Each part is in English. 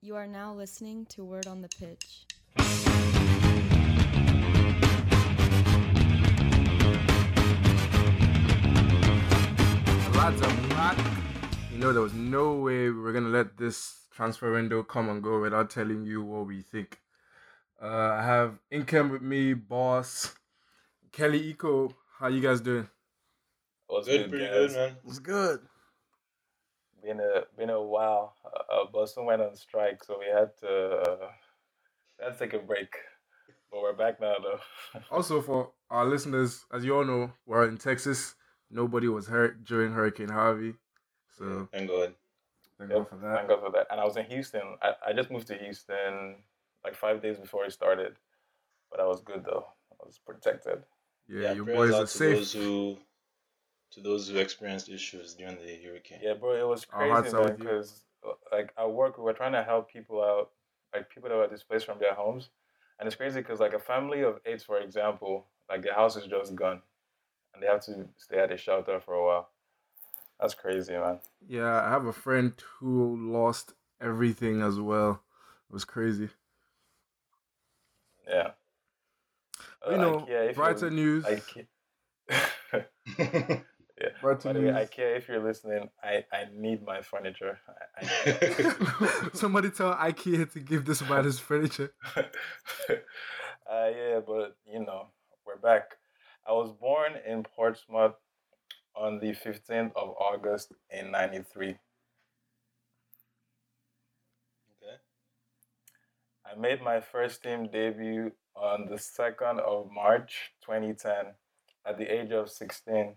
You are now listening to Word on the Pitch. The lads are back. You know, there was no way we were gonna let this transfer window come and go without telling you what we think. Uh, I have Income with me, boss, Kelly Eco. How you guys doing? What's Good, pretty good, man. It's good. Been a been a while. Uh, Boston went on strike, so we had to uh, had to take a break. But we're back now, though. Also, for our listeners, as you all know, we're in Texas. Nobody was hurt during Hurricane Harvey, so Thank God. thank Yep, God for that. Thank God for that. And I was in Houston. I, I just moved to Houston like five days before it started, but I was good though. I was protected. Yeah, your boys are safe. Those who, to those who experienced issues during the hurricane. Yeah, bro, it was crazy, are man. with. Because like at work, we were trying to help people out, like people that were displaced from their homes, and it's crazy because like a family of eight, for example, like their house is just gone, and they have to stay at a shelter for a while. That's crazy, man. Yeah, I have a friend who lost everything as well. It was crazy. Yeah. you Uh, know, IKEA, if brighter you're- news. IKEA. yeah. Brighter By the way. IKEA, if you're listening, I, I need my furniture. I, I, Somebody tell IKEA to give this man his furniture. uh, yeah, but you know, we're back. I was born in Portsmouth on the 15th of August in 93. okay. I made my first team debut on the 2nd of March 2010 at the age of 16,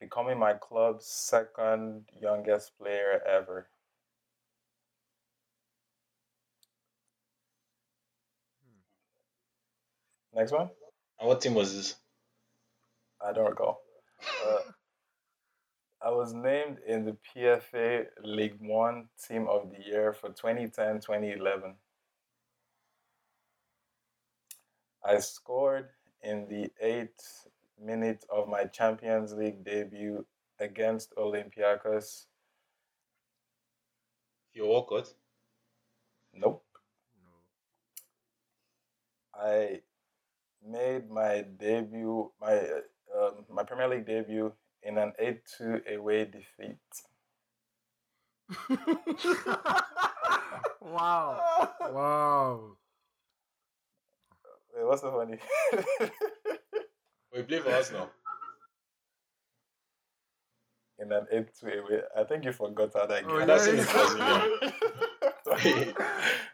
becoming my club's second youngest player ever. Next one? And what team was this? I don't recall. Uh, I was named in the PFA League One Team of the Year for 2010 2011. I scored in the eighth minute of my Champions League debut against Olympiacos. Your Walcott. Nope. I made my debut, my uh, my Premier League debut in an 8-2 away defeat. wow. Wow. Wait, what's so funny? We play for us now. in an 8-2 away. I think you forgot how that Oh, game. That's yeah. in.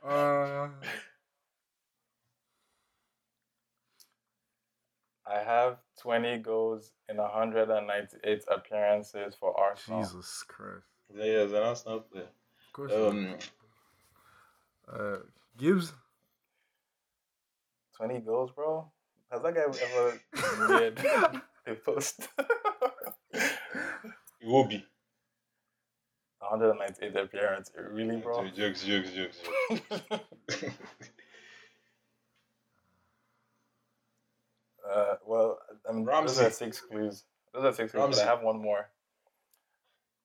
Uh, I have 20 goals in 198 appearances for Arsenal. Jesus Christ. yeah, yeah, an Arsenal player. Of course. Um, uh, Gibbs? 20 goals, bro? Has that guy ever made a post? Iwobi. 198 appearances. Really, bro? Jokes, jokes, jokes, jokes. Uh, well, I mean, those Ramsey. are six clues. Those are six clues, but Ramsey. I have one more.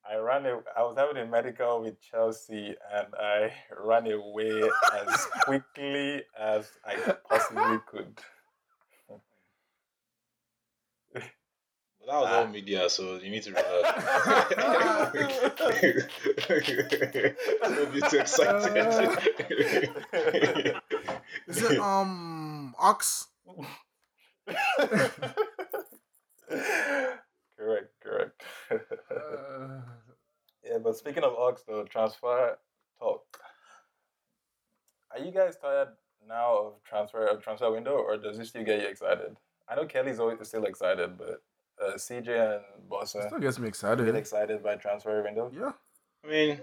I ran. A, I was having a medical with Chelsea, and I ran away as quickly as I possibly could. But that was all media, so you need to relax. Don't be too excited. Is it, um, Ox? correct, correct. Uh, yeah, but speaking of Ox, though, transfer talk. Are you guys tired now of transfer of transfer window, or does this still get you excited? I know Kelly's always still excited, but uh, CJ and Bossa still gets me excited. get excited. excited by transfer window. Yeah. I mean,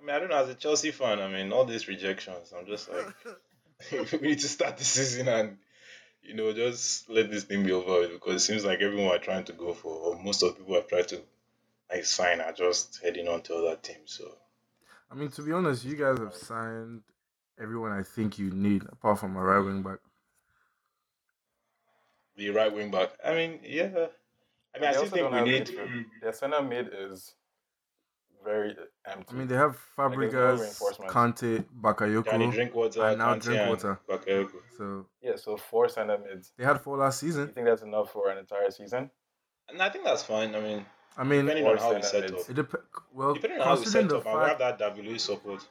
I mean, I don't know. As a Chelsea fan, I mean, all these rejections, I'm just like, we need to start the season and, you know, just let this thing be over with because it seems like everyone are trying to go for, or most of the people have tried to like sign are just heading on to other teams. So I mean, to be honest, you guys have signed everyone I think you need, apart from a right wing back. the right wing back. I mean, yeah. I mean, I They still also think we need. midfield. Mm-hmm. Their center mid is very empty. I mean, they have Like, Fabregas, reinforcements. Kante, Danny Bakayoko, Drinkwater, and now Kante, Drinkwater. Bakayoko. so yeah, so four center mids. they had four last season. You think that's enough for an entire season? And I think that's fine. I mean, I mean, depending on how we set mids. up. it dep- well, Depending on how we set up, and we have that W support.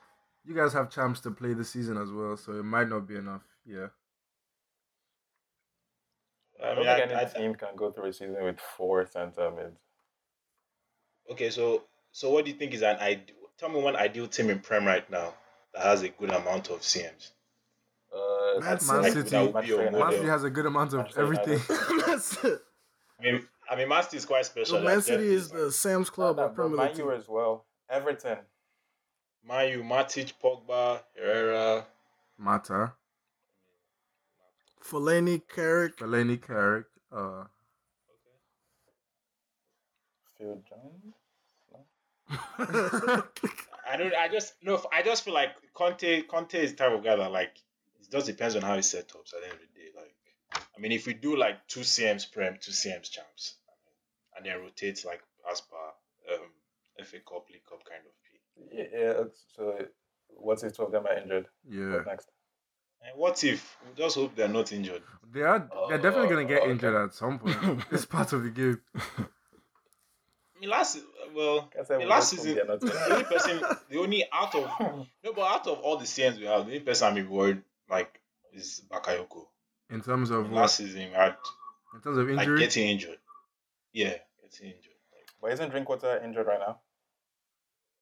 you guys have champs to play this season as well, so it might not be enough. Yeah, I, I don't mean, think I, any I, team can go through a season with four center mids. okay, so so what do you think is an ideal? Tell me one ideal team in Prem right now that has a good amount of CMs. Uh, Man that's Man like City- that would be your Manchester model. Man City has a good amount of everything. United. That's it. I mean, I mean, Man City is quite special. So like Man City is the Sam's Club Nah, of but Premier Man League. U as well. Everton. Man U, Matic, Pogba, Herrera. Mata, Fellaini, Carrick. Fellaini, Carrick, uh, Phil Jones. I don't. I just no. I just feel like Conte. Conte is the type of guy that like it just depends on how he set up. So at the end of the day, like I mean, if we do like two CMs Prem, two CMs Champs, I mean, and then rotate like as per um, FA Cup, League Cup kind of P. Yeah, yeah. So what's if two of them are injured? yeah. What next? And what if we just hope they're not injured? They are. They're definitely gonna get Oh, okay. injured at some point. it's part of the game. I mean, last well, Can't I mean, last season they're not the only person, the only out of no, but out of all the CMs we have, the only person I'm worried like is Bakayoko. In terms of what? Last season, we had In terms of like injury, getting injured. Yeah, getting injured. Like, But isn't Drinkwater injured right now?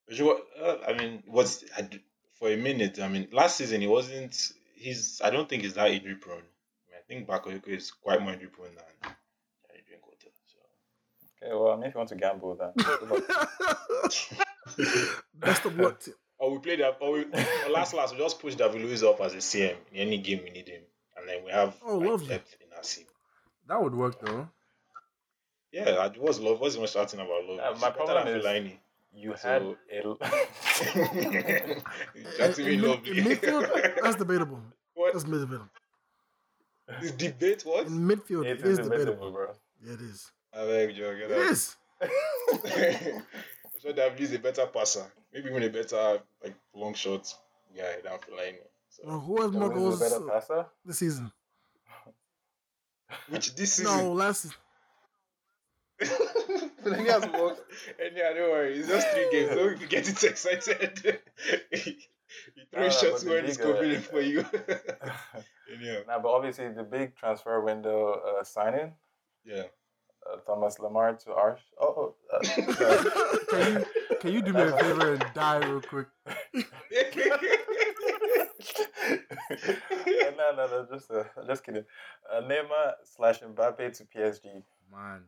But you what- uh, I mean, was for a minute? I mean, last season he wasn't. He's. I don't think he's that injury prone. I, mean, I think Bakayoko is quite more injury prone than than Drinkwater. So. Okay, well, I mean, if you want to gamble, then good. Best of luck to Or we play that. Or we or last last we just push David Luiz up as a CM in any game we need him, and then we have Oh, like, lovely. depth in our team. that would work though. Yeah, I was love. Wasn't much shouting about love. Uh, He's my better problem than is- Fellaini. You So- had a. That's in, me in, lovely. in midfield, that's debatable. what? That's debatable. This debate what? In midfield, it it is is debatable. debatable, bro. Yeah, it is. I beg you, get It out. is. I'm sure David is a better passer. Maybe even a better like long shot guy than Fellaini. So, Well, who has more goals better passer? this season? which this season? No, last season. Fellaini has more. And yeah, don't worry. It's just three games. Don't get it excited. he No, throw no, shots but the when it's league, uh, convenient for you. yeah. Nah, but obviously the big transfer window uh, signing, Yeah. uh, Thomas Lemar to Arsh. Oh, oh uh, Can you can you do me a favor and die real quick? no, no, no, just uh, just kidding. Uh, Neymar slash Mbappe to PSG. Man,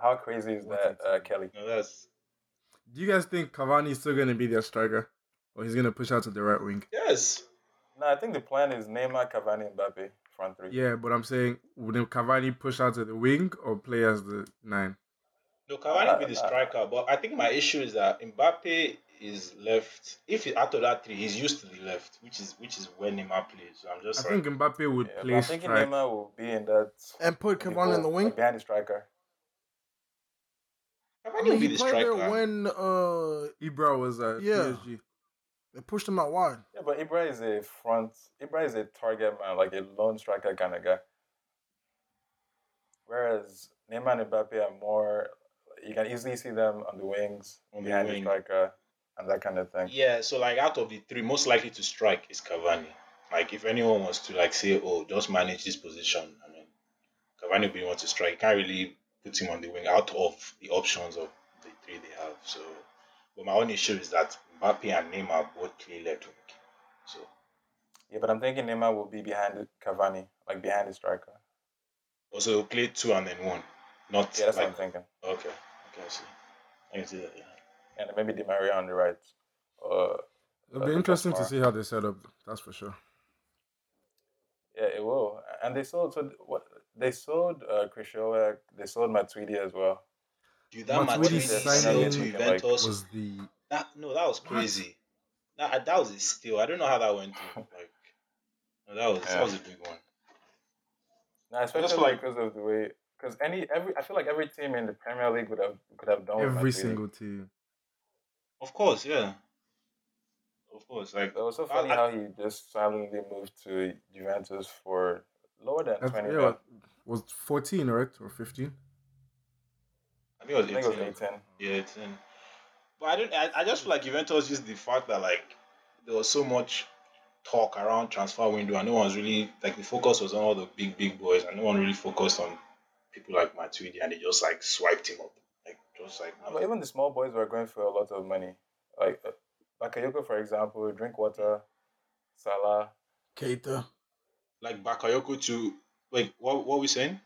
How crazy is that, uh. Kelly? no, that's do you guys think Cavani is still gonna be their striker, or he's gonna push out to the right wing? yes. No, I think the plan is Neymar, Cavani, and Mbappe front three. Yeah, but I'm saying would Cavani push out to the wing or play as the nine? No, Cavani be the Uh, uh, striker, but I think my issue is that Mbappe is left. If he, out of that three, he's used to the left, which is which is where Neymar plays. So I'm just I like, think Mbappe would Yeah, but play I'm thinking. Neymar will be in that. And put Cavani in the wing. like behind the striker. Cavani I mean, be he played striker. there when uh Ibra was at Yeah. PSG. they pushed him out wide. Yeah, but Ibra is a front. Ibra is a target man, like a lone striker kind of guy. Whereas Neymar and Mbappe are more. You can easily see them on the wings, On the behind the, wing. striker, and that kind of thing. Yeah, so like out of the three, most likely to strike is Cavani. Like if anyone wants to like say, oh, just manage this position, I mean, Cavani will be one to strike. You can't really put him on the wing out of the options of the three they have. So, but my only issue is that Mbappe and Neymar both play left wing. So Yeah, but I'm thinking Neymar will be behind the Cavani, like behind the striker. also play two and then one, not Yeah, that's like what I'm thinking. okay, okay, I see. I can see that. Yeah. And maybe Di Maria on the right. Uh, It'll be interesting to see how they set up. That's for sure. yeah, it will. And they sold. So what they sold uh, Krishoa, They sold Matuidi as well. Dude, that Matuidi Matuidi signing signing to like, Juventus Was the That no, that was crazy. That that was a steal. I don't know how that went through. Like, no, that was Yeah. that was a big one. Now, especially feel like- because of the way, because any every, I feel like every team in the Premier League would have could have done every Matuidi. single team. Of course, yeah. Of course, like It was so funny I- how he just silently moved to Juventus for lower than That's, 20 yeah, mil. was 14, right? Or 15? I think it was I think it was 18. 18. Yeah, eighteen. But I don't. I, I just feel like Juventus just the fact that like there was so much talk around transfer window, and no one's really like the focus was on all the big big boys, and no one really focused on people like Matuidi, and they just like swiped him up, like just like No, But even the small boys were going for a lot of money. Like uh, Bakayoko, for example, Drinkwater, Salah. Keita. Like Bakayoko to wait. What what we saying?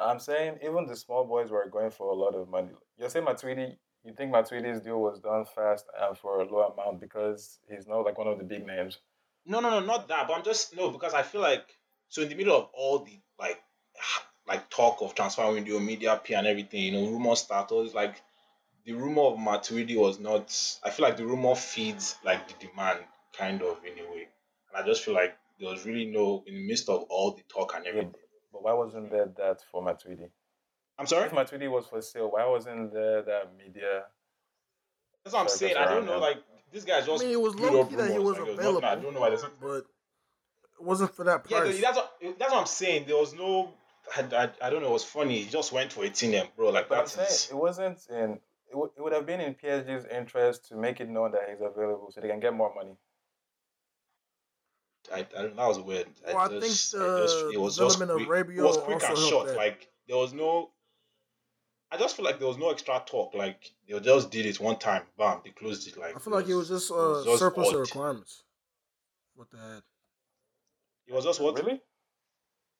I'm saying even the small boys were going for a lot of money. You're saying Matuidi, you think Matuidi's deal was done fast and for a low amount because he's not like one of the big names. No, no, no, not that. But I'm just no because I feel like so in the middle of all the like like talk of transfer window, media, P and everything, you know, rumor starters like the rumor of Matuidi was not. I feel like the rumor feeds like the demand, kind of in a way, and I just feel like there was really no in the midst of all the talk and Yeah, everything. but why wasn't there that for Matuidi? I'm sorry. If Matuidi was for sale, why wasn't there that media? That's what I'm saying. I don't know. him. Like this guy's I just. mean, it was build low key that he was like, there nothing- available. I don't know why there's not But it wasn't for that Yeah, price. that's what that's what I'm saying. There was no, I, I, I don't know. It was funny. He just went for 18 M, bro. Like But I'm that saying it wasn't in. It, w- it would have been in PSG's interest to make it known that he's available so they can get more money. I, I, that was weird. Well, I think just, the just, it was just quick. of it was quick also and short. that. Like there was no. I just feel like there was no extra talk. Like they just did it one time, bam, they closed it. Like I feel like it was just it uh, was just surplus of odd. requirements. What the heck? It was just what Really?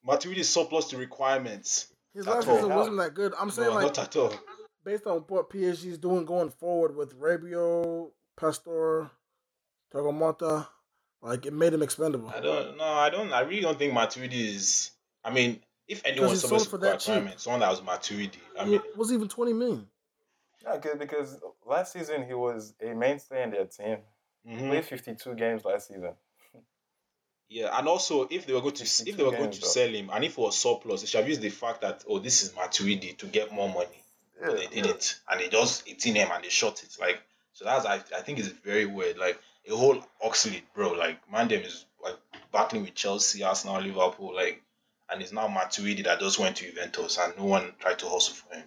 Matuidi surplus to requirements. His At last all. season wasn't that good. I'm saying No, like not at all. based on what PSG's doing going forward with Rabiot, Pastor, Tagamata, like it made him expendable. I don't know. I don't. I really don't think Matuidi is. I mean, if anyone he's supposed sold to for for that cheap. someone that was Matuidi. I mean, it was even twenty million. Yeah, cause, because last season he was a mainstay in their team. mhm. Played 52 games last season. yeah, and also if they were going to if they were going to though. sell him, and if it was surplus, they should have used the fact that oh, this is Matuidi to get more money. But they didn't, and they just 18 him and they shot it. Like so, that's I, I think it's very weird. Like a whole Oxlade, bro. Like Mandem is like battling with Chelsea, Arsenal, Liverpool, like, and it's now Matuidi that just went to Juventus, and no one tried to hustle for him.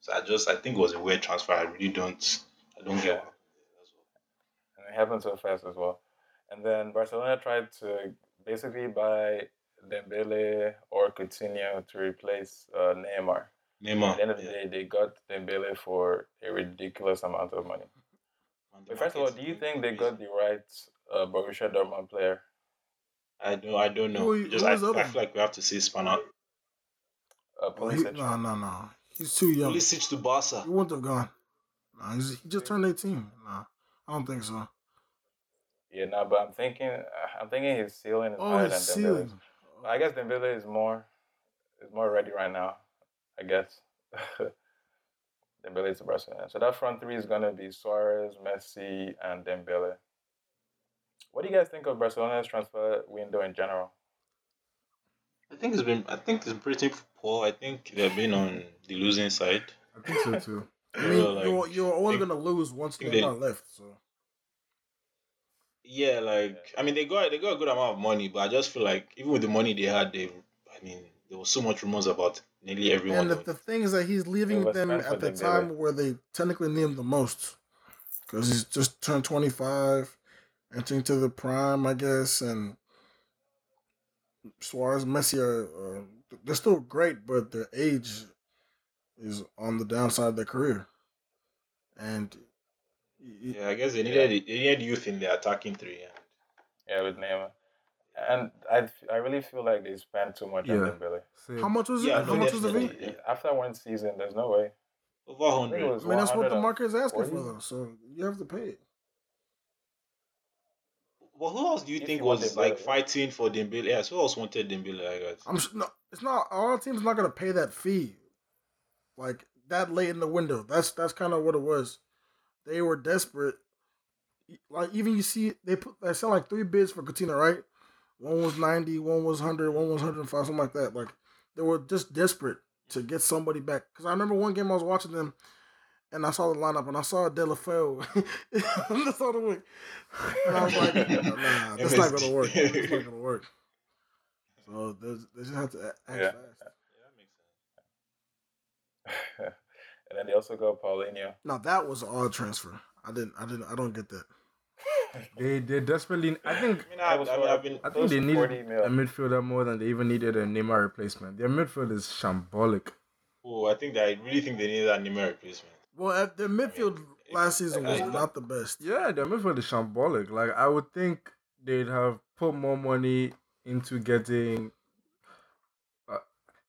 So I just I think it was a weird transfer. I really don't I don't get. What, and it happened so fast as well. And then Barcelona tried to basically buy Dembele or Coutinho to replace uh, Neymar. Neymar. At the end of the yeah. day, they got Dembele for a ridiculous amount of money. And the But first of all, do you think they got the right uh, Borussia Dortmund player? I don't. I don't know. Who- Just who I, is the other I one? feel like we have to say Spanner. Uh, Oh, he, Pulisic. no, no, no. He's too young. Pulisic to Barca. He wouldn't have gone. Nah, he's, he just turned eighteen. Nah, I don't think so. Yeah, no, but I'm thinking, uh, I'm thinking his ceiling is Oh, higher his than Dembele's. ceiling. I guess Dembele is more, is more ready right now. I guess. Dembele is Barcelona. So that front three is gonna be Suarez, Messi, and Dembele. What do you guys think of Barcelona's transfer window in general? I think it's been. I think it's pretty poor. I think they've been on the losing side. I think so too. I mean, Yeah, like, you're you're only think- gonna lose once think Neymar they- left. So Yeah, like I mean, they got they got a good amount of money, but I just feel like even with the money they had, they. I mean, there was so much rumors about nearly everyone. and the, going- the thing is that he's leaving was them at the Dembele. time where they technically need him the most, because he's just turned twenty five, entering to the prime, I guess, and Suarez, Messi are uh, they're still great, but their age is on the downside of their career, and y- yeah, I guess they needed they needed youth in the attacking three. And Yeah, with Neymar. And I, I really feel like they spent too much on Yeah. Dembele. Same. how much was it? Yeah, how no, much was the fee? definitely. After one season, there's no way. over I hundred. was I mean, that's what the 140. market is asking for, though. So you have to pay it. Well, who else do you If think you was Dembele, like fighting for Dembele? Yes, who else wanted Dembele? I guess. I'm s- no, it's not. A lot of teams not gonna pay that fee, like that late in the window. That's that's kind of what it was. They were desperate. Like even you see, they put they sent like three bids for Coutinho, right? One was ninety, one was hundred, one was hundred and five, something like that. Like they were just desperate to get somebody back. Because I remember one game I was watching them, and I saw the lineup, and I saw Deulofeu on the other wing, and I was like, "Nah, that's not gonna work. It's not gonna work." So they just have to act Yeah. fast. Yeah, that makes sense. and then they also got Paulinho. Now that was an odd transfer. I didn't. I didn't. I don't get that. They they desperately. I think I mean, I, I mean, I've been. I think they needed 40 a midfielder more than they even needed a Neymar replacement. Their midfield is shambolic. Oh, I think that I really think they need a Neymar replacement. Well, at their midfield if- last season was I- not the best. Yeah, their midfield is shambolic. Like I would think they'd have put more money into getting. Uh,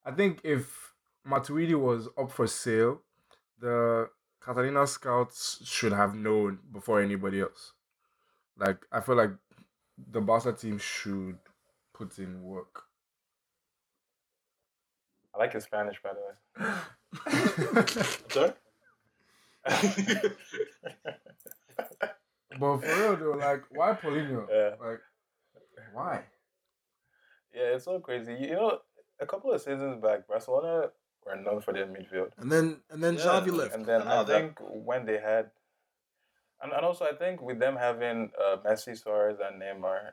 I think if Matuidi was up for sale, the Catalina scouts should have known before anybody else. Like I feel like the Barca team should put in work. I like his Spanish, by the way. Sorry. But for real though, like why Paulinho? Yeah. Like why? Yeah, it's so crazy. You know, a couple of seasons back, Barcelona were known for their midfield. And then and then Yeah, Xavi left. And then I I know that- think when they had, and, and also I think with them having uh, Messi, Suarez, and Neymar,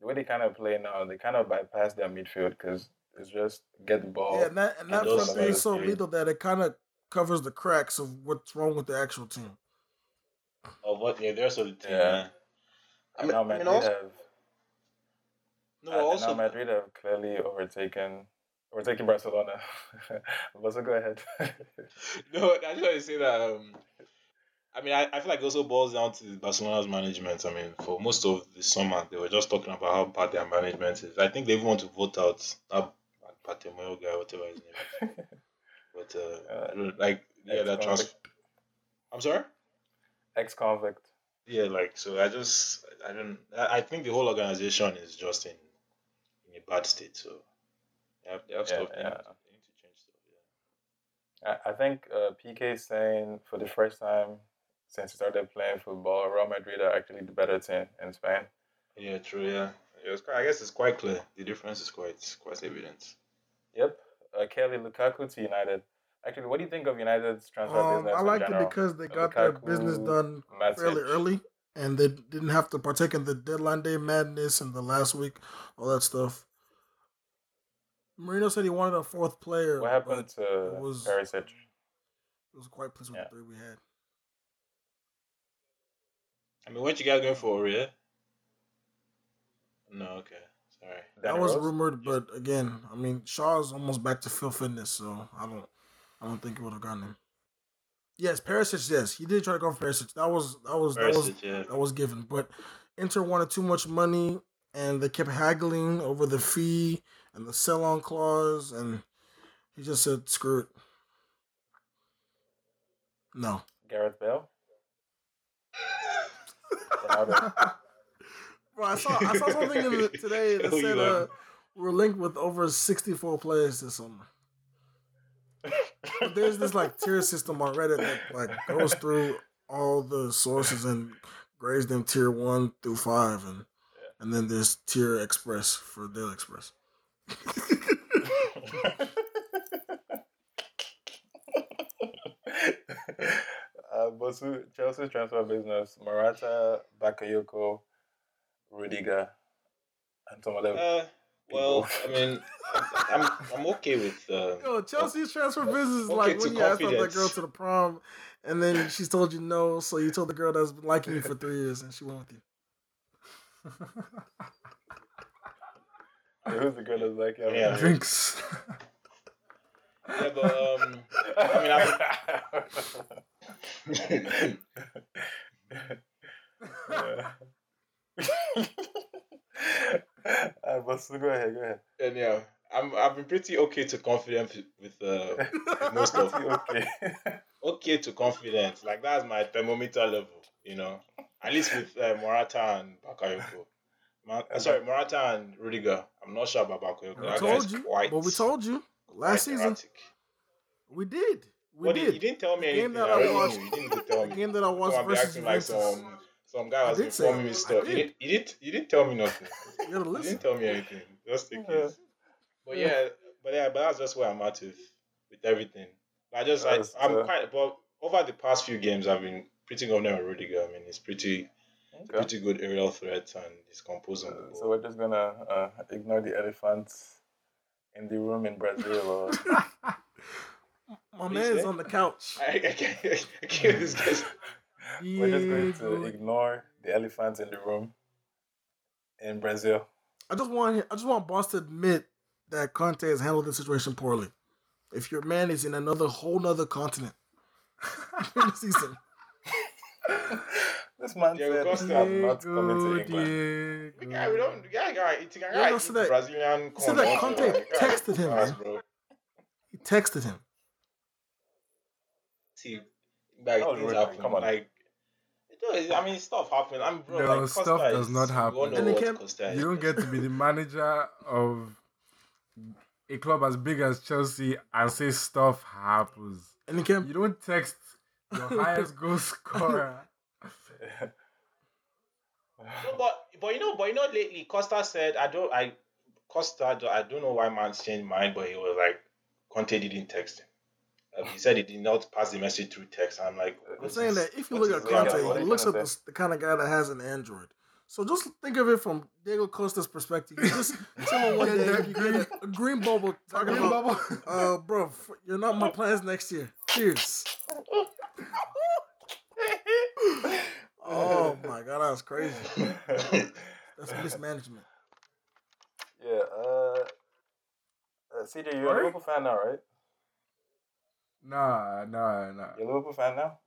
the way they kind of play now, they kind of bypass their midfield because it's just get the ball. Yeah, and that and that those front is so players- lethal that it kind of covers the cracks of what's wrong with the actual team. Of what? Yeah, the rest of team. Yeah. Yeah. I mean, now I mean, Madrid also, have no, and also, now Madrid have clearly overtaken overtaken Barcelona. but so go ahead. no, I just want to say that. Um, I mean, I, I feel like it also boils down to Barcelona's management. I mean, for most of the summer, they were just talking about how bad their management is. I think they even want to vote out that Patemoyo guy, whatever his name is. But uh, Uh, like yeah, that. Ex-convict. I'm sorry. Ex-convict. Yeah, like so. I just I don't. I I think the whole organization is just in in a bad state. So they have, they have Yeah, stuff. They, yeah. Need to, they need to change stuff. Yeah. I, I think uh, Piqué is saying for the first time since he started playing football, Real Madrid are actually the better team in Spain. Yeah, true. Yeah, yeah it's quite, I guess it's quite clear. The difference is quite quite evident. Yep. Uh, Kelly Lukaku to United. Actually, what do you think of United's transfer Um, business I in liked it because they got their business done Matic. fairly early, and they didn't have to partake in the deadline day madness and the last week, all that stuff. Mourinho said he wanted a fourth player. What happened to it was- Perisic? It was quite pleased with Yeah. the three we had. I mean, weren't you guys going for Aurier? No, okay, sorry. That Danny was Rose? rumored, but again, I mean, Shaw's almost back to full fitness, so I don't, I don't think he would have gotten him. Yes, Perisic. Yes, he did try to go for Perisic. That was that was that was yeah. that was given, but Inter wanted too much money, and they kept haggling over the fee and the sell-on clause, and he just said, "Screw it." No. Gareth Bale? Ronaldo. Bro, I saw I saw something in the, today that said uh, we're linked with over sixty-four players this summer. But there's this like tier system on Reddit that like goes through all the sources and grades them tier one through five, and and then there's tier express for Daily Express. uh, but so Chelsea's transfer business, Morata, Bakayoko, Rudiger, and some other. Uh, well, I mean, I'm I'm okay with. Uh, Yo, Chelsea's transfer business is Okay like to when you asked out that girl to the prom, and then she's told you no, so you told the girl that's been liking you for three years, and she went with you. Who's the girl that's like, yeah, Yeah. Drinks. yeah, but um, I mean, yeah. uh, but so go ahead, go ahead. and yeah, I'm I've been pretty okay to confident with uh with most of okay. okay to confident. Like that's my thermometer level, you know. At least with uh, Morata and Bakayoko. Ma- uh, sorry, Morata and Rudiger. I'm not sure about Bakayoko. We That told you, quite, but we told you quite last season. erratic. We did, we But did. you didn't tell me The game anything. that I I already watched- You didn't need to tell the me. game that I watched Someone be versus acting like some some guy was did informing me I stuff. You did. didn't, you didn't you didn't tell me nothing. You You didn't tell me anything. Just take Yeah. it. But yeah, but yeah, but that's just where I'm at with with everything. I just I, That's, I'm uh, quite but over the past few games, I've been pretty confident with Rudiger. I mean, he's pretty Okay. pretty good aerial threat and he's composing the Uh, ball. So we're just gonna uh, ignore the elephants in the room in Brazil. Or... My you man's on the couch. I, I can't, I can't this guy's. we're just going to ignore the elephants in the room in Brazil. I just want I just want Boss to admit that Conte has handled the situation poorly. If your man is in another whole nother continent in the season, This man Diego said Costa. I'm not coming to England. The guy, we don't. The guy, guy, eating. The Yeah, guy, no, eat so that- Brazilian. so that corn, Conte the uh, texted him, man. bro. he texted him. See, like Oh, things really? happen. Come on. Like, it does, I mean, stuff happens. I'm bro. No, like, stuff Costa does is- not happen. all know And they what can't- Costa is. You don't get to be the manager of a club as big as Chelsea and say stuff happens. And he came You don't text your highest goal scorer. No, but but you know, but you know, lately Costa said, I don't, I Costa, I don't know why man's changed mind, but he was like, Conte didn't text him. Um, he said he did not pass the message through text. I'm like, I'm saying is- that if you look at going Conte, Conte, he looks gonna at the, the kind of guy that has an Android. So just think of it from Diego Costa's perspective. You just chilling one Yeah, day, you green- get a, a green bubble talking Green about, bubble. uh, bro, you're not my plans next year. Cheers. Oh my god, that was crazy. That's mismanagement. yeah. Uh, uh, CJ, you're a Sorry? Liverpool fan now, right? Nah, nah, nah. You're a Liverpool fan now.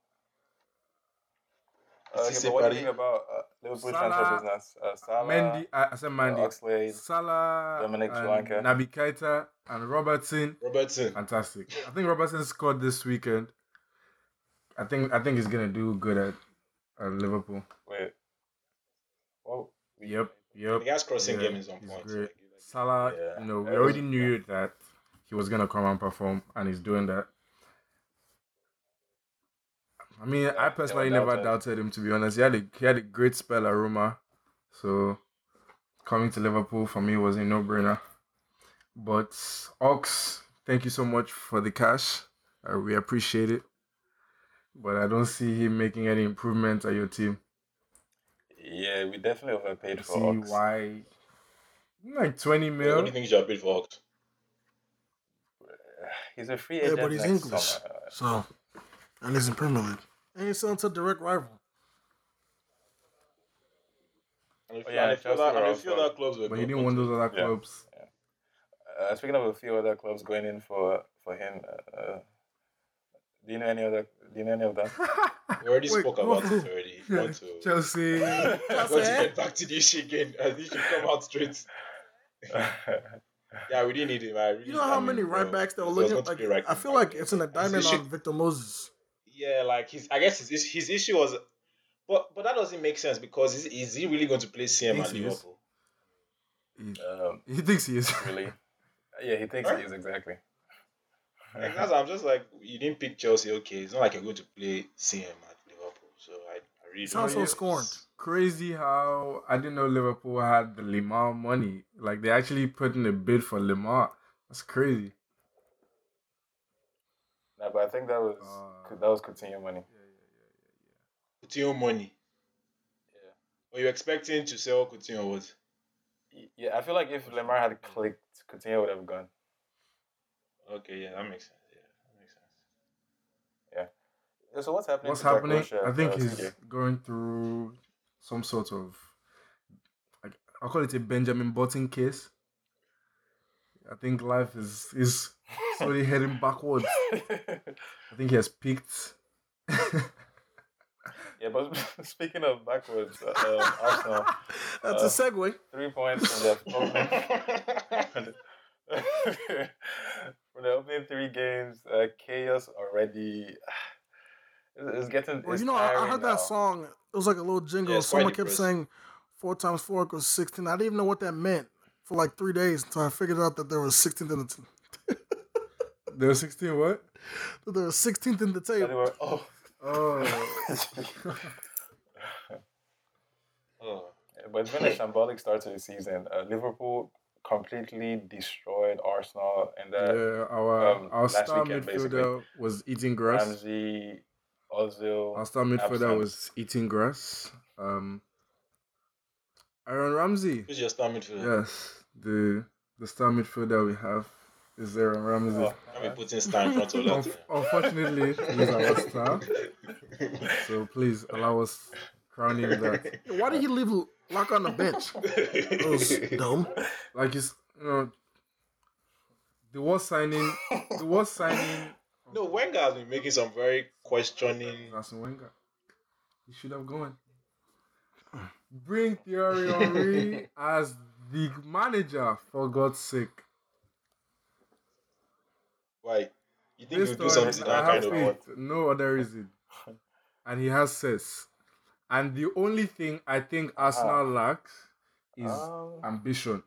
Uh, Is okay, but what do you think about uh, Liverpool Salah, transfer business? Uh, Salah, Mendy, I I said uh, Mandy. Oxlade, Salah, Dominic and Solanke. Naby Keita, and Robertson. Robertson. Fantastic. I think Robertson scored this weekend. I think I think he's gonna do good at, at Liverpool. Wait. Well, Yep, yep. The guy's crossing Yeah, game is on point. great. Like, Salah, Yeah. you know, we already knew that he was gonna come and perform, and he's doing that. I mean, I personally never never doubted. doubted him. To be honest, he had a he had a great spell at Roma, so coming to Liverpool for me was a no brainer. But Ox, thank you so much for the cash. Uh, we appreciate it, but I don't see him making any improvements at your team. yeah, we definitely overpaid for See Ox. why? Like twenty what do you think you should have paid for Ox? He's a free Yeah, agent but he's next English. summer. So, and he's in Premier League. And he's selling to a direct rival. And a Oh, few, yeah, and a few Chelsea other, were and a other clubs were But he didn't want those other Yeah. clubs. Uh, speaking of a few other clubs going in for for him, uh, do you know any of other? Do you know any of them? We already Wait, spoke about who? it already. If you want to, Chelsea. if you want to get back to the issue again, I think you should come out straight. Yeah, we didn't need him. I really, You know how I mean, many bro, right backs that were looking like? right I feel like it's in indictment diamond on Victor Moses. Yeah, like his. I guess his his issue was, but but that doesn't make sense because is, is he really going to play CM at he is. Liverpool? he, um, he thinks he is. really? Yeah, he thinks he is exactly. Like, that's I'm just like you didn't pick Chelsea. Okay, it's not like you're going to play CM at Liverpool. So I, I really Sounds don't so scorned. Crazy how I didn't know Liverpool had the Lemar money. Like they actually put in a bid for Lemar. That's crazy. No, but I think that was Uh, that was Coutinho money. Yeah, yeah, yeah, yeah, yeah. Coutinho money. Yeah. Were you expecting to sell Coutinho Was. Yeah, I feel like if Lemar had clicked, Coutinho would have gone. Okay, yeah, that makes sense. Yeah, that makes sense. Yeah, so what's happening? What's to Jack happening? Wilshere, I think uh, he's CJ? going through some sort of like I'll call it a Benjamin Button case. I think life is is slowly heading backwards. I think he has peaked. yeah, but speaking of backwards, uh, um, Arsenal That's Uh, a segue. three points from their opening. from the opening three games, uh, chaos already. It's, it's getting. Well, it's you know, I, I heard now. that song. It was like a little jingle. Yeah, Someone kept depressing. saying four times four equals sixteen. I didn't even know what that meant for like three days until I figured out that there was sixteenth in the t- There was 16 what? that there was sixteenth in the table. were, oh. Oh. oh. But it's been a shambolic start to the season. Uh, Liverpool completely destroyed Arsenal, and that yeah, our um, our last star weekend, midfielder was eating grass. Ramsey Ozil. Our star midfielder absence. was eating grass. Um, Aaron Ramsey. Who's your star midfielder? Yes, the the star midfielder we have is Aaron Ramsey. Oh, Can't be putting star in front of that. unfortunately, he's our star. So please allow us crown him that. Why did he leave Lock on the bench? That was dumb. Like it's you know, the worst signing, the worst signing. no, Wenger has been making some very questioning. Arsene Wenger. He should have gone. Bring Thierry Henry as the manager for God's sake. Why? You think he'll do something I that kind of faith. No other reason. And he has sense. And the only thing I think Arsenal lacks is Um, ambition.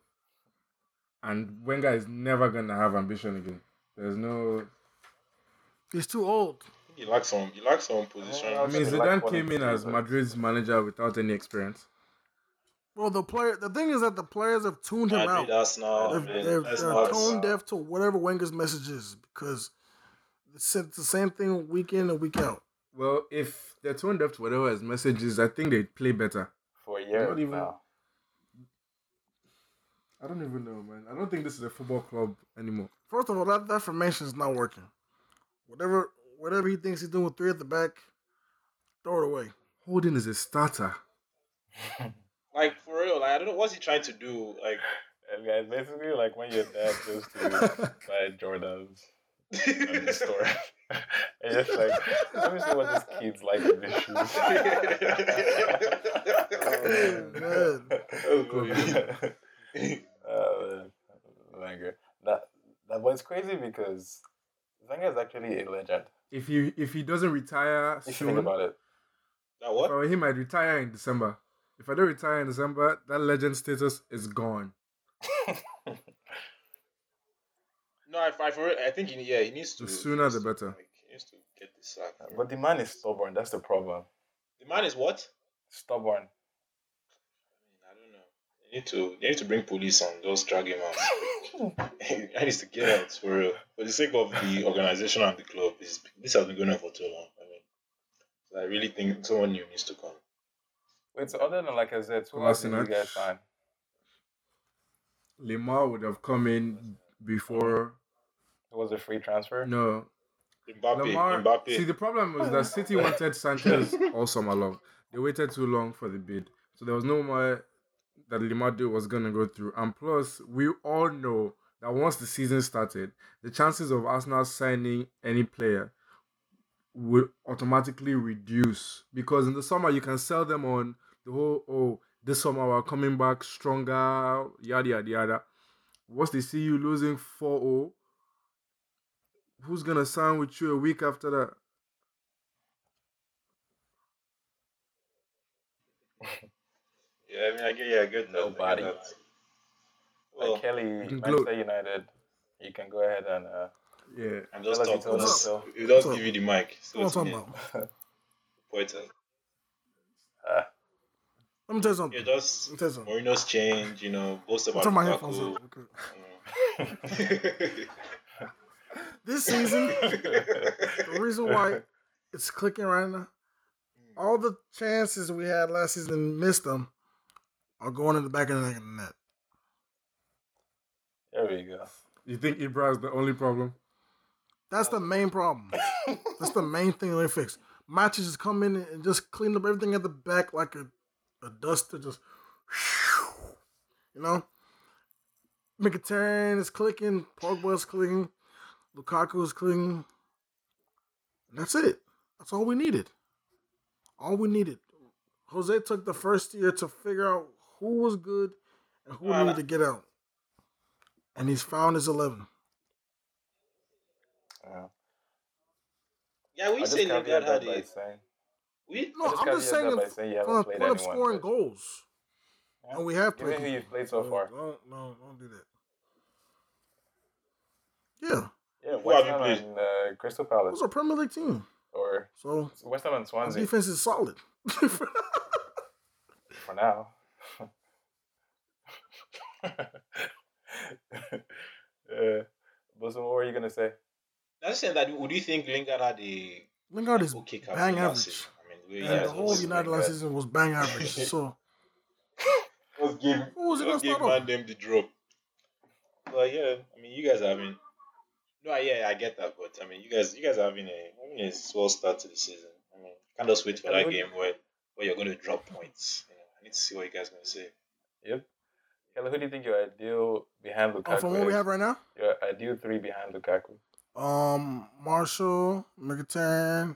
And Wenger is never gonna have ambition again. There's no. He's too old. he lacks some. He lacks some position. I mean, Zidane came in as Madrid's manager without any experience. Well, the player. The thing is that the players have tuned him Madrid, out. Arsenal. They're, I they're, let's they're not- tone deaf to whatever Wenger's message is because it's it's the same thing week in and week out. Well, if they're tone deaf to whatever his message is, I think they'd play better. for years Not even- now. I don't even know, man. I don't think this is a football club anymore. First of all, that, that formation is not working. Whatever whatever he thinks he's doing with three at the back, throw it away. Holding is a starter. Like for real, like I don't know what's he trying to do. Like And guys, basically like when your dad goes to buy Jordans at the store. and you're just like, let me see what this kid's like in these Oh, shoes. uh, Wenger. That that was crazy because Wenger is actually a legend. If he if he doesn't retire If soon, think about it. that what? or he might retire in December. If I don't retire in December, that legend status is gone. No, I, I, for real, I think he, yeah, he needs to. The sooner he needs the to, better. Like, he needs to get the sack. Uh, but the man is stubborn. That's the problem. the man is what? Stubborn. I don't know. They need to. They need to bring police on. Just drag him out. I needs to get out for real. For the sake of the organization and the club, this this has been going on for too long. I mean, so I really think someone new needs to come. Wait, so other than like I said, who else did you guys sign? Lemar would have come in before. It was a free transfer. No, Mbappe, Lemar. Mbappe. See, the problem was that City wanted Sanchez all summer long. They waited too long for the bid, so there was no more that Lemar deal was gonna go through. And plus, we all know that once the season started, the chances of Arsenal signing any player will automatically reduce because in the summer you can sell them on the whole oh this summer we're coming back stronger yada yada yada. Once they see you losing 4-0, who's gonna sign with you a week after that? yeah, I mean, I get, yeah, I get that. I get Nobody. that. Like Well, Kelly, can Manchester. United. You can go ahead and uh, Yeah. I'm just Tell us talking. you told Just, us you just What's give you the mic. So What it's am I talking about? Pointer. uh, Let me tell you something. Yeah, just Let me tell you something. Mourinho's change. You know, most of I'll our turn my headphones Lukaku. off. Okay. This season, the reason why it's clicking right now, all the chances we had last season and missed them are going in the back of the net. there we go. You think Ibra is the only problem? That's the main problem. That's the main thing they fix. Matic's just come in and just clean up everything at the back like a, a duster, just you know. Mkhitaryan is clicking, Pogba is clicking, Lukaku is clean. That's it. That's all we needed. All we needed. Jose took the first year to figure out who was good and who Well, needed to get out. And he's found his eleven. Yeah. yeah, we just say caveat Lingard that had by a. saying. We No, I just I'm just saying that by if- saying from the played point of scoring but- goals. Yeah. And we have Give me played. who you've played so So, far. Don't, no, don't do that. Yeah, Yeah, Who West Ham you and uh, Crystal it Palace. was a Premier League team. Or So West Ham and Swansea defense is solid. for now. yeah. But so what were you gonna say? I'm just saying that. Would you think Lingard had a Lingard is okay captain bang last average. season. I mean, the way And the whole United last season was bang average. So Just give, Who was it just gonna give man them the drop. But yeah, I mean, you guys are having. No, yeah, I get that, but I mean, you guys, you guys are having a, having a swell start to the season. I mean, you can't just wait for that game where, where you're going to drop points. You know, I need to see what you guys are going to say. Yep. Kelly, who do you think your ideal behind Lukaku oh, from what we have right now, Your ideal three behind Lukaku. um, Martial, Mkhitaryan,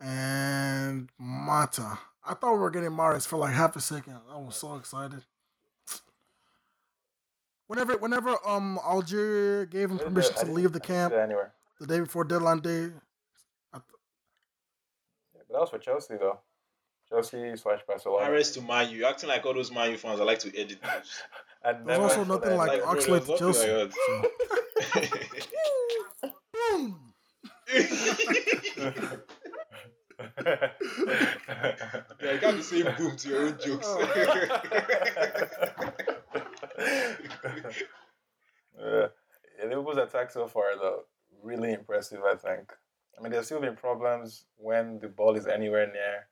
and Mata. I thought we were getting Mahrez for like half a second. I was so excited. Whenever, whenever um Algeria gave him permission to leave the camp anywhere. the day before deadline day, Yeah, but that was for Chelsea though. Chelsea slash Barcelona. Mahrez to Man U. You're acting like all those Man U fans. I like to edit those. And There's also nothing that, like bro, Oxlade there's to Chelsea. like yeah, you can't be saying boom to your own jokes. yeah. Yeah, Liverpool's attack so far, though, really impressive, I think. I mean, there's still been problems when the ball is anywhere near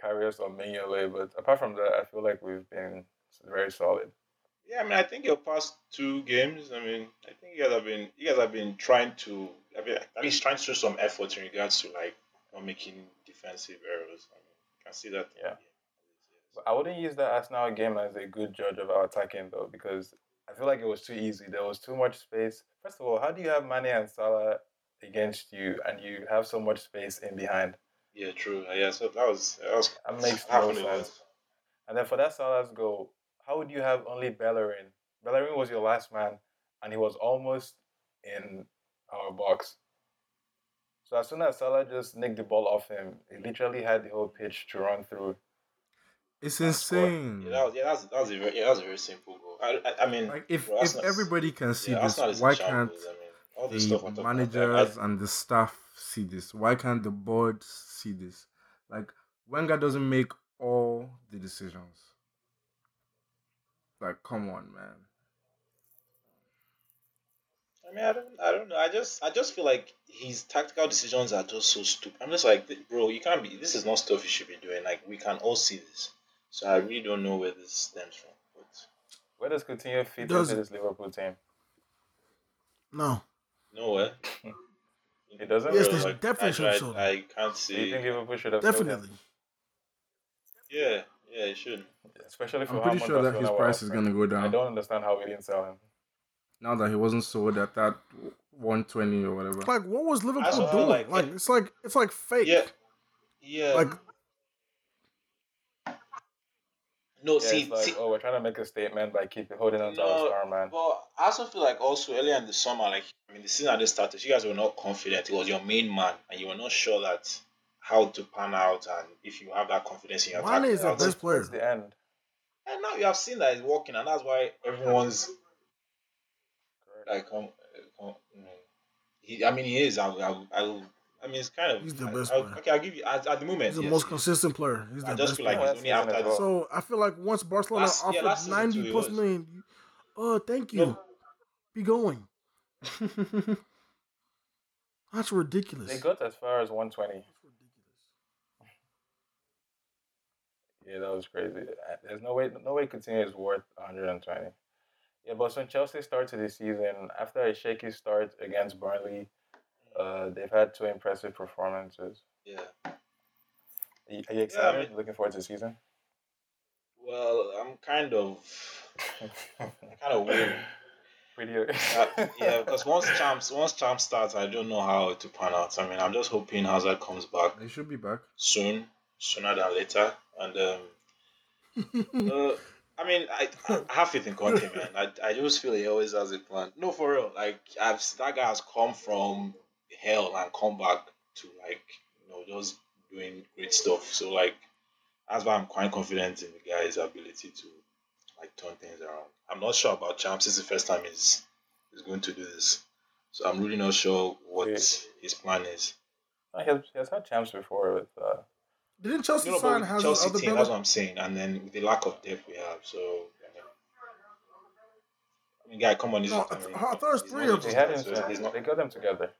Karius or Mignolet, but apart from that, I feel like we've been very solid. Yeah, I mean, I think your past two games. I mean, I think you guys have been you guys have been trying to, I mean, at least trying to show some effort in regards to like not making defensive errors. I mean, you can see that. Yeah. I wouldn't use that Arsenal game as a good judge of our attacking, though, because I feel like it was too easy. There was too much space. First of all, how do you have Mane and Salah against you and you have so much space in behind? Yeah, true. Uh, Yeah, so that was that was That makes no sense. And then for that Salah's goal, how would you have only Bellerin? Bellerin was your last man, and he was almost in our box. So as soon as Salah just nicked the ball off him, he literally had the whole pitch to run through. It's insane. Yeah, that was yeah, that's that was a very yeah, that was a very simple goal. I I, I mean, Like if bro, if is- everybody can see yeah, this, Arsenal is in why can't I mean, the talking managers and the staff see this? Why can't the board see this? Like Wenger doesn't make all the decisions. Like, come on, man. I mean, I don't, I don't know. I just, I just feel like his tactical decisions are just so stupid. I'm just like, bro, you can't be. This is not stuff you should be doing. Like, we can all see this. So I really don't know where this stems from. But Where does Coutinho fit Does- into this Liverpool team? No, nowhere. it doesn't. Yes, really. like, definitely I, should have I, I can't Do you think Liverpool should have definitely. Yeah, yeah, it should. Especially for I'm pretty sure that his price is gonna go down. I don't understand how we didn't sell him. now that he wasn't sold at that 120 or whatever. Like, what was Liverpool doing? like- Like, it's like it's like fake. Yeah, yeah. Like, no, Yeah, see, it's like, see, oh, we're trying to make a statement by keeping holding on to our No, star man. But I also feel like also earlier in the summer, like I mean, the season at the started, you guys were not confident. It was your main man, and you were not sure that how to pan out and if you have that confidence in your Mane attack. is the That's- best player. It's the end. And now you have seen that it's working, and that's why everyone's like, um, um, he, I mean, he is. I, I, I, I mean, it's kind of. He's the I- best I, player. Okay, I'll give you at, at the moment. He's the yes, most consistent player. He's the I just best feel like player. player. only after Last season this. as well. So I feel like once Barcelona Last- offered last season ninety too, it plus was. million, you- oh, thank you. No, Be going. That's ridiculous. They got as far as 120. That's ridiculous. Yeah, that was crazy. Uh, There's no way, no way Coutinho is worth 120. Yeah, but when Chelsea started the season, after a shaky start against Burnley, uh, they've had two impressive performances. yeah. Are you, are you excited? mean- Looking forward to the season? Well, I'm kind of, kind of weird. Pretty. Uh, yeah, because once champs, once champs starts, I don't know how it to pan out. I mean, I'm just hoping Hazard comes back they should be back. soon, sooner than later, and um, uh, I mean, I, I have faith in Conte, man. I, I just feel he always has a plan. No, for real. Like I've that guy has come from hell and come back to like you know just doing great stuff. So like that's why I'm quite confident in the guy's ability to like turn things around. I'm not sure about champs. This is the first time he's he's going to do this, so I'm really not sure what Yeah. his plan is. he, has, he has had champs before with. Uh, Didn't Chelsea You know, but sign with Chelsea other team, that's what? I'm saying. And then with the lack of depth we have, so I mean, guy, come on, he's No, not, I I mean, I thought it was three not of they had him. so so he's not. They got them together.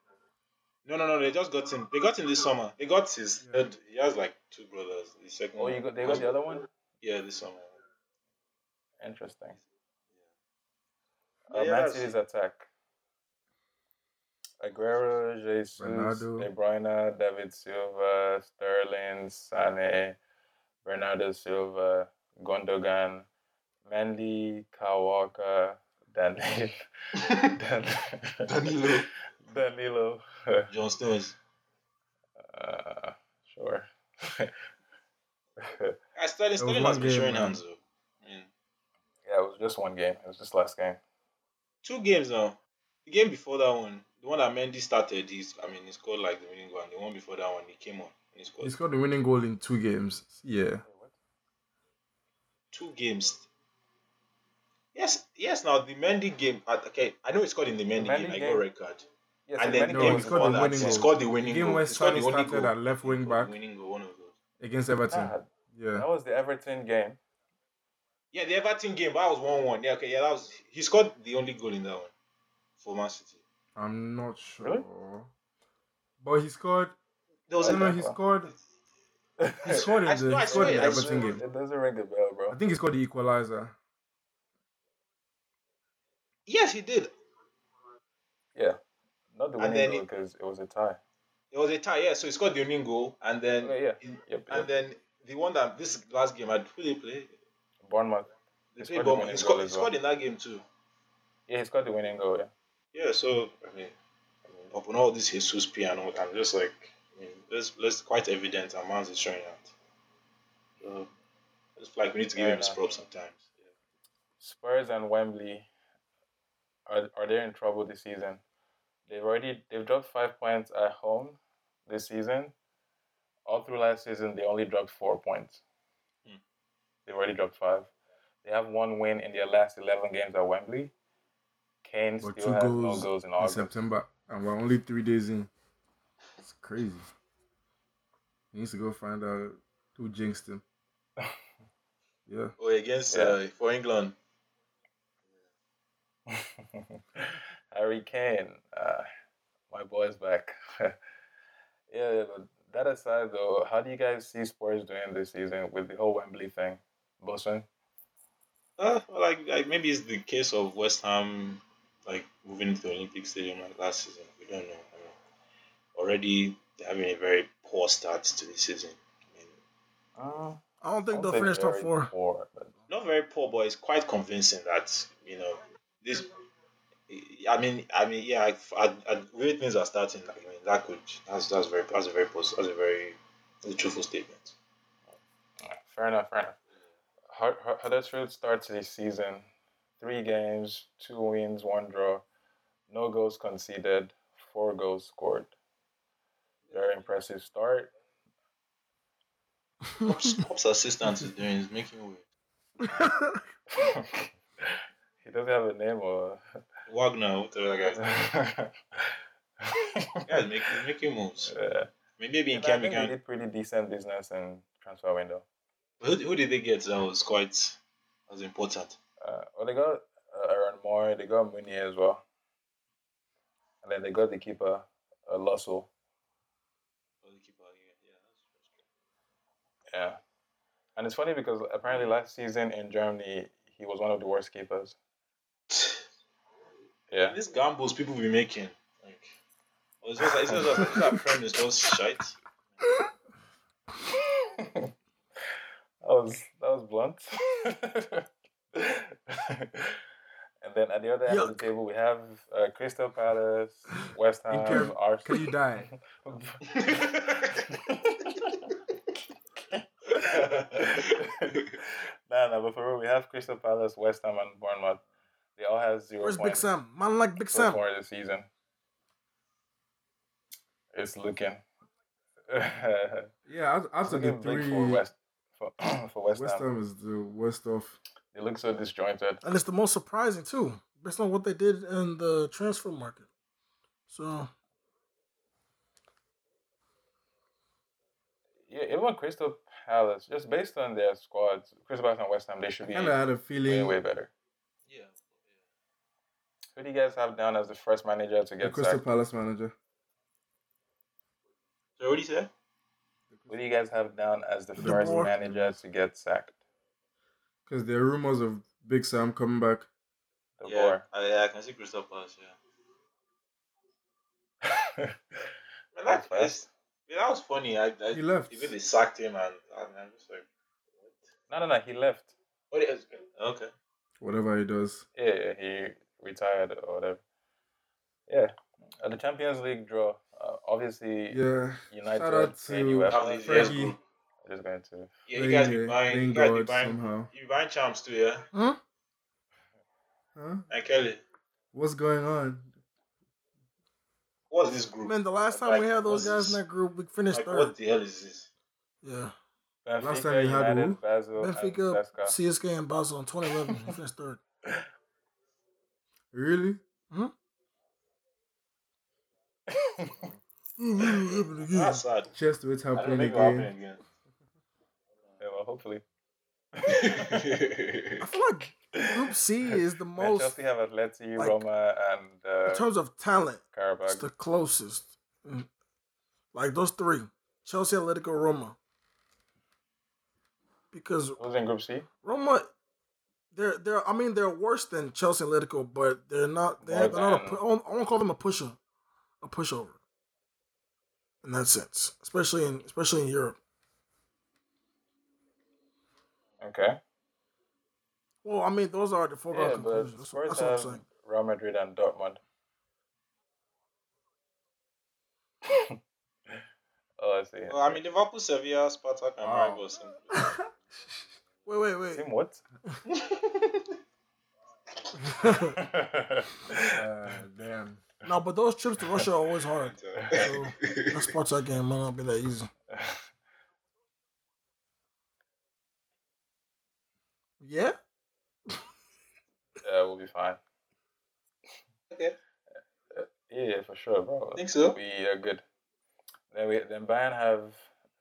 No, no, no. They just got him. They got him this summer. They got his. Yeah. third- He has like two brothers. The second. Oh, one- you got they got the other one. Yeah, this summer. Interesting. Yeah, Uh, Man City's attack. Aguero, Jesus, Bernardo. De Bruyne, David Silva, Sterling, Sane, Bernardo Silva, Gundogan, Mendy, Kyle Walker, Danilo, Dan- Danilo. Danilo. John Stones. uh, sure. I Sterling, was Sterling one game, showing man. hands though. I yeah, it was just one game. It was just last game. two games now. The game before that one, the one that Mendy started, he's I mean he scored like the winning goal, and the one before that one he came on and he scored He scored the winning goal in two games. Yeah. two games. Yes, yes. Now the Mendy game. Okay, I know he scored in the Mendy, Mendy game. I game- got red card. Yes, and the then No, Mendy he scored the that, winning he goal. scored the winning game goal. where He scored the only started goal. at left wing back. Winning goal, one of those. against Everton. Ah, Yeah. that was the Everton game. Yeah, the Everton game. But that was one one. Yeah, okay, yeah, that was. He scored the only goal in that one for Man City. I'm not sure. Really? But he scored. There was No, a, no, he scored. He scored in the, no, I he scored in the Everton game. It doesn't ring a bell, bro. I think he scored the equalizer. yes, he did. Yeah, not the And winning then goal because it was a tie. It was a tie. Yeah, so he scored the winning goal, and then yeah. he- Yep, and yep. then the one that this last game, I who they play? Bournemouth. They He played Bournemouth. He scored, he well. scored in that game too. Yeah, he scored the winning goal. Yeah. Yeah, so I mean, I mean upon all this Jesus P and all, I'm just like, I mean, that's that's quite evident. And Mans is showing out. So I just like we need to give Fair him his props sometimes. Spurs and Wembley are are they in trouble this season? They've already they've dropped five points at home this season. All through last season, they only dropped four points. Hmm. They've already dropped five. They have one win in their last eleven games at Wembley. Kane But still two has goals no goals in in August. September, and we're only three days in. It's crazy. He needs to go find out who jinxed him. Yeah. Oh, against Yeah. uh, for England. Harry Kane, uh, my boy's back. yeah, but that aside, though, how do you guys see Spurs doing this season with the whole Wembley thing, Bosun? Uh, well, like, like maybe it's the case of West Ham, like moving to the Olympic Stadium like last season. We don't know. I mean, already having a very poor start to the season. I mean, Uh, I don't think I'll they'll finish top four. poor, but not very poor, but it's quite convincing that you know this. I mean, I mean, yeah, I, I, I, way things are starting. Like, I mean, that could that's that's very that's a very pos- that's a very that's a truthful statement. fair enough, fair enough. Hud- Hud- Huddersfield starts this season three games, two wins, one draw, no goals conceded, four goals scored. Very impressive start. Pops, Pops' assistant is doing is making way. he doesn't have a name or. Wagner, whatever that guy. Yeah, he's making, moves. Yeah. I mean, maybe in I camp think you they can. did pretty decent business in transfer window. Who, who did they get that was quite was important? Uh, well, they got uh, Aaron Mooy, they got Mounié as well, and then they got the keeper, uh, Lössl. Oh, the keeper, yeah, yeah, that's- Yeah, and it's funny because apparently last season in Germany he was one of the worst keepers. Yeah, These gambles people be making, like, oh, it's just like, it's just like, that friend is just shite. that was that was blunt. and then at the other end of the table we have uh, Crystal Palace, West Ham, Inter- Arsenal. Can you die? nah, nah, but for real, we have Crystal Palace, West Ham, and Bournemouth. They all have zero Where's Big points Sam? Man like Big so Sam. far this season. It's looking. Yeah, out, it's out of the three, for West for, for West, West Ham. Ham is the worst off. They look so disjointed. And it's the most surprising too, based on what they did in the transfer market. So Yeah, even Crystal Palace, just based on their squads, Crystal Palace and West Ham, they should be Kind of had a way, feeling way better. Yeah. Who do you guys have down as the first manager to get sacked? the Crystal sacked? Palace manager. So what do you say? Who do you guys have down as the De first Boer. manager to get sacked? Because there are rumors of Big Sam coming back. The yeah, Boer. I, yeah, I can see Crystal Palace. Yeah. Man, That's that, yeah, that was funny. I, I He left. Even they sacked him, and, and I'm just like, what? no, no, no. He left. what? What is okay? Whatever he does. Yeah, yeah, he retired or whatever. Yeah, uh, the Champions League draw. Uh, obviously, Yeah. United Shout out and to UEFA. Have the are first Fergie. group. just going to. Yeah, you guys be Playing, buying. playing You guys be God buying. somehow. You be buying champs too, yeah. Huh? Huh? And Kelly, What's going on? what's this group? Man, the last time Like, we had those guys this? in that group, we finished Like, third. what the hell is this? Yeah. Benfica, Last time we had United, who? Basel, Benfica, and CSKA. CSK, and Basel in 2011. we finished third. Really? That's sad. Cheers to it I don't happening will happen again. again. Yeah, well, hopefully. I feel like Group C is the Man, most, Chelsea have Atleti, like, Roma, and in uh, terms of talent, it's the closest. Mm. Like those three Chelsea, Atletico, Roma. Because Who's in Group C? Roma, they're they're I mean they're worse than Chelsea and Atletico, but they're not they're, they're not a, than- I won't- I won't call them a pusher, a pushover. In that sense, especially in especially in Europe. Okay. Well, I mean those are the foregone Yeah, conclusions. but That's, that's what I'm have saying. Real Madrid and Dortmund. oh, I see. well, I mean, Liverpool, Sevilla, Spartak, and Wow. Maribor. seem- Wait, wait, wait. Team what? Uh, damn. no, but those trips to Russia are always hard. So that Spartak game might not be that easy. Yeah. yeah, we'll be fine. okay, Yeah, yeah, for sure, bro. think so. We are good. Then we then Bayern have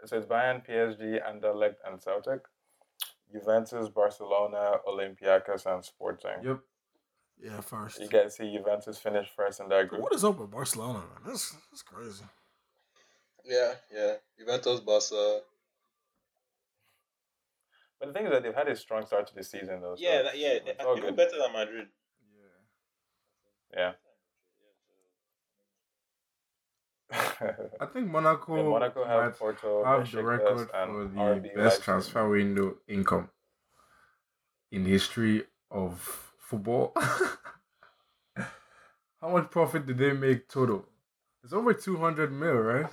so it's Bayern, PSG, Anderlecht, and Celtic. Juventus, Barcelona, Olympiacos, and Sporting. Yep. Yeah, first. You guys see Juventus finish first in that group. What is up with Barcelona, man? That's that's crazy. Yeah, yeah. Juventus, Barca. But the thing is that they've had a strong start to the season, though. so Yeah, that, yeah. it's all Even better than Madrid. Yeah. Yeah. I think Monaco, Yeah, Monaco have might Porto, have the record and for the RB best Leipzig. transfer window income in history of football. How much profit did they make total? It's over 200 mil, right?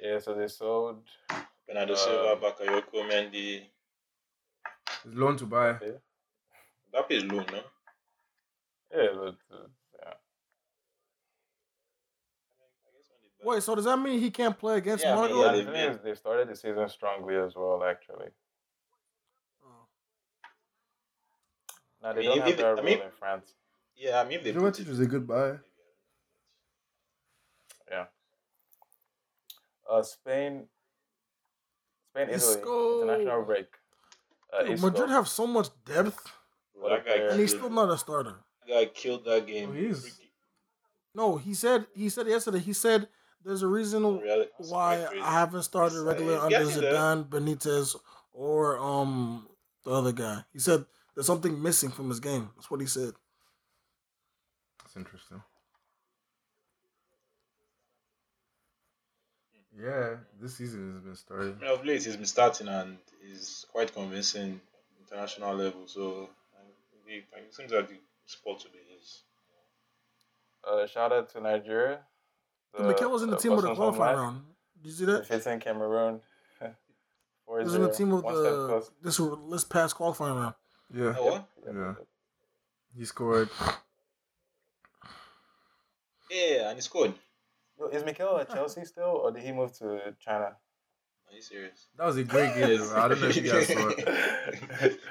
Yeah, so they sold. Bernardo Um, Silva, Bakayoko, Mendy. It's loan to buy. Yeah. That is loan, no? Yeah, but uh, yeah. Wait, so does that mean he can't play against Yeah, I Monaco? mean, yeah, the they- thing is, they started the season strongly as well. Actually, Oh. now I they mean, don't have their I mean- role in France. Yeah, I mean, if they put Juventus it, was a good buy. Yeah. Uh, Spain, Spain, Italy, Isco. international break. Uh, Dude, Madrid have so much depth, What that a guy, player. and he's still not a starter. That guy killed that game. Oh, he is. No, he said he said yesterday. He said there's a reason Reality- why. I haven't started He's, uh, regular he's under getting there. Zidane, Benitez, or um the other guy. He said there's something missing from his game. That's what he said. That's interesting. Yeah, this season has been starting. I mean, of late, he's been starting and he's quite convincing international level. So uh, it, it seems like the spot to be his. Uh, shout out to Nigeria. But Mikel was in the uh, team of the qualifying round. Did you see that? Defeating Cameroon. He was in the team of the this this past qualifying round. Yeah, Oh, what? Yeah. he scored. Yeah, and he scored. Yo, Is Mikel at Chelsea still, or did he move to China? Are you serious? That was a great game. I don't know if you guys saw it.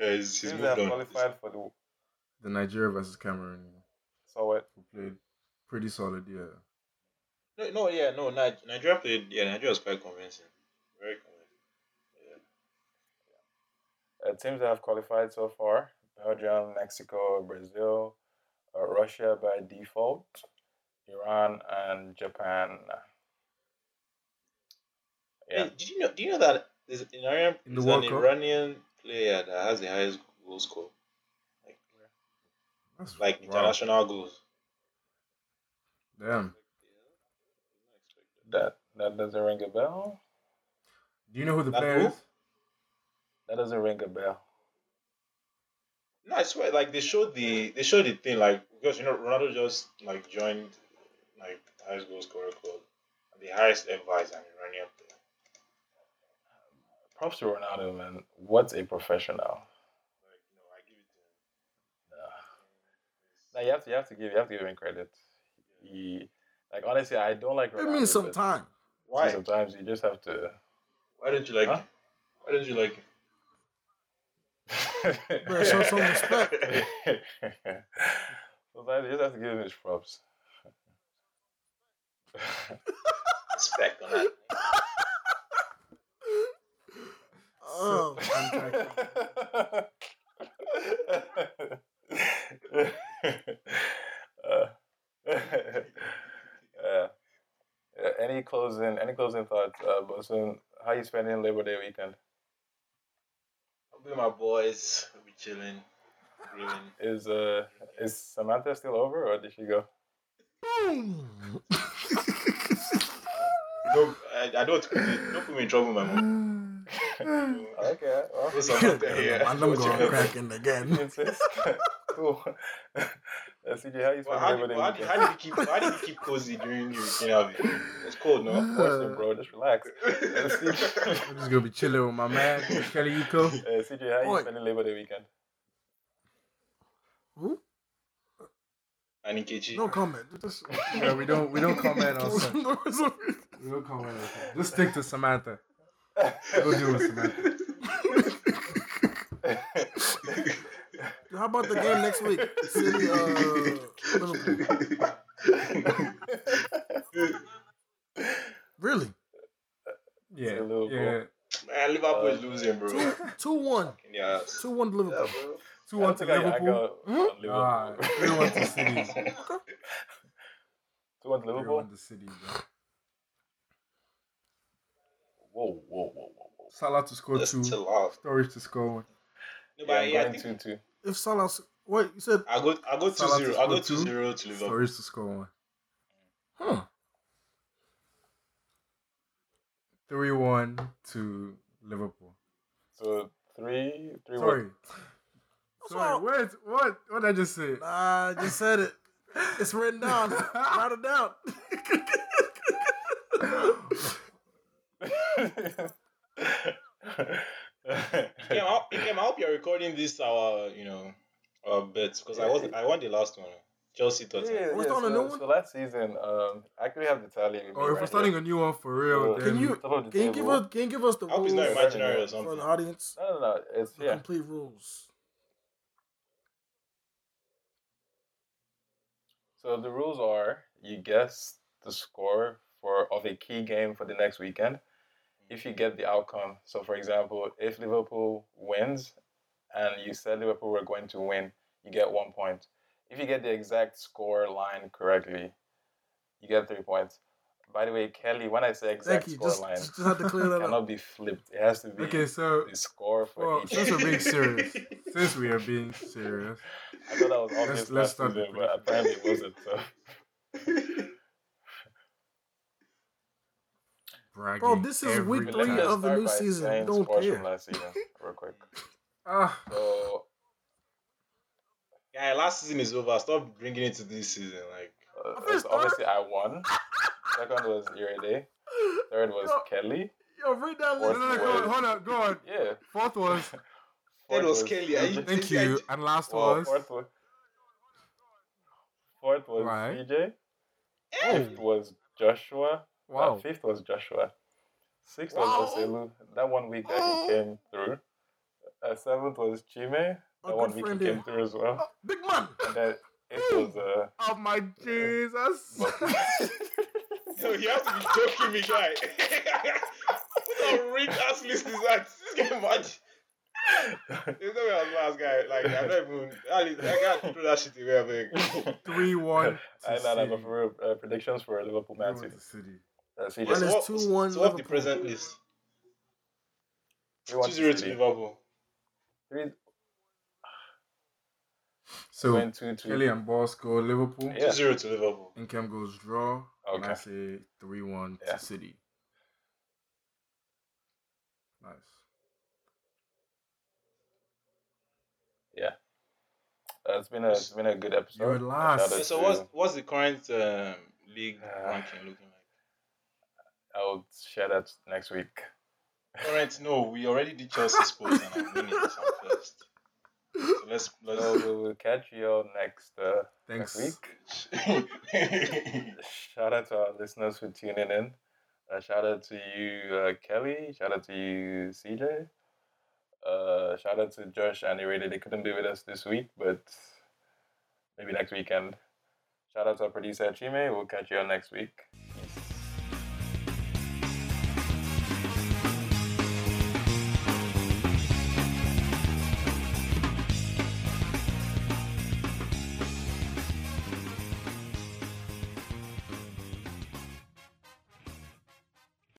Yeah, he's, he's moved they have on. qualified for the The Nigeria versus Cameroon Saw it. who played pretty solid. Yeah, No, no, yeah, no. Ni- Nigeria played. Yeah, Nigeria was quite convincing. Very convincing. Yeah. Uh, teams that have qualified so far: Belgium, Mexico, Brazil, uh, Russia by default, Iran, and Japan. Yeah. Hey, did you know? Do you know that there's an Iranian, In the there's World an Cup? Iranian player that has the highest goal score, That's like wow. international goals? Damn. That that doesn't ring a bell. Do you know who the That player who? is? That doesn't ring a bell. No, I swear, like they showed the they showed the thing, like because you know Ronaldo just like joined like highest goal scorer club, and the highest ever is an Iranian player. Props to Ronaldo, man. What's a professional? Like you know, I give it to him. Nah. Nah, you have to you have to give you have to give him credit. He like honestly, I don't like. It means Ronaldo, some time. Why? Sometimes you just have to. Why don't you like? Huh? Why don't you like? him? Better show some respect. Sometimes you just have to give him his props. Respect on that. Oh, Uh, yeah. Yeah, Any closing any closing thoughts, uh, Bosun? How you spending Labor Day weekend? I'll be with my boys. We'll be chilling, grilling. Is uh is Samantha still over or did she go? boom. Don't, I, I don't put me, don't put me in trouble, my mom. Okay, well, What's up here? I'm going cracking again. Insist. cool. Uh, CJ, how you Well, spending how, Labor did, Day how, did, weekend? how did you keep how did you keep cozy during your weekend? It's cold, no? Listen, bro, just relax. Uh, I'm just gonna be chilling with my man Kelly Eco. uh, CJ, how you Oi. spending Labor Day weekend? Who? and Nkechi. No comment. Just, Yeah, we don't we don't comment on such. We don't comment on such. Just stick to Samantha. Go deal with Samantha. How about the game next week? City, uh, Liverpool. Really? Yeah, yeah. Man, Liverpool is losing, bro. Two, two one. Yeah. Two one to Yeah, Liverpool. bro. Two one to I don't think I- I Liverpool. go on Liverpool. Ah, three one to City. Two one to Three Liverpool. one to City, bro. Whoa, whoa, whoa, whoa, whoa. Salah to score Just two. chill out. Sturridge to score one. No, Yeah, but I'm yeah, I going think two two. If Salah, wait, you said I'll go. I'll go two Salah to zero. I'll go score two two. zero to Liverpool. Sturridge to score one. Huh. Three one to Liverpool. So three, three. Sorry. That's Sorry, all. what? What? What did I just say? Nah, I just said it. It's written down. Write it down. Ikem, I, Ikem, I hope you're recording this our, you know, our bets because I wasn't. I won the last one. Chelsea Tottenham. Yeah, We're yeah, starting a new one? so last season, um, I actually have the tally. with me Or if we're starting here. a new one for real, Oh, then Can you Top of can you give us can you give us the I hope it's rules not imaginary or for the something. audience? No, no, no. It's The yeah. complete rules. So the rules are: you guess the score for of a key game for the next weekend. If you get the outcome, so for example, if Liverpool wins, and you said Liverpool were going to win, you get one point. If you get the exact score line correctly, you get three points. By the way, Kelly, when I say exact Thank you. score Just, line, just had to clear it that up. cannot be flipped. It has to be Okay, so the score for well, each. since we're being serious, since we are being serious, I thought that was obvious let's last start season, but apparently it wasn't. So. bragging. Bro, this is week But let me three time. of the new season. saying Don't care. from last season, real quick. Ah, So Yeah, last season is over. Stop bringing it to this season. Like, Uh, First obviously, I won. Second was Iriade. Third was Yo. Kelly. Yo, read that no, Fourth no, list. no, go on, hold on, go on. Yeah. Fourth was Fourth was Kelly, are you- thank you, and last Well, was fourth was. Fourth was Right. CJ. Fifth was Joshua. Uh, wow. fifth was Joshua. Sixth Wow. was Oselu. That one week that Oh. he came through. Uh, seventh was Chime. A That one week friend he here. came through as well. Oh, big man. And then eighth was uh. Oh my Jesus! no, you have to be joking me, guy. what a rich ass list is that? This game mad. There's no way I was last guy. Like I'm not even. I, I gotta throw that shit away. I think. 3 1. I know that, but for real, uh, predictions for Liverpool Man City. City. Uh, CJ, Mine so is what, 2-1 So what's the present list? we want Two zero to Liverpool. Three, So, win two two. Kelly and Boss go Liverpool. Yeah. Two zero to Liverpool. Incam goes draw. And I say 3 1 Yeah. to City. Nice. Uh, it's been a it's been a good episode. You're last. Shout out Yeah, so to- what's what's the current um, league Uh, ranking looking like? I'll share that next week. All right, no, we already did Chelsea sports and I'm winning this first. So let's let's. So we will catch you all next uh, Thanks. next week. Shout out to our listeners for tuning in. Uh, shout out to you, uh, Kelly. Shout out to you, CJ. Uh, shout out to Josh and Irene. They couldn't be with us this week, but maybe next weekend. Shout out to our producer, Chime. We'll catch you all next week.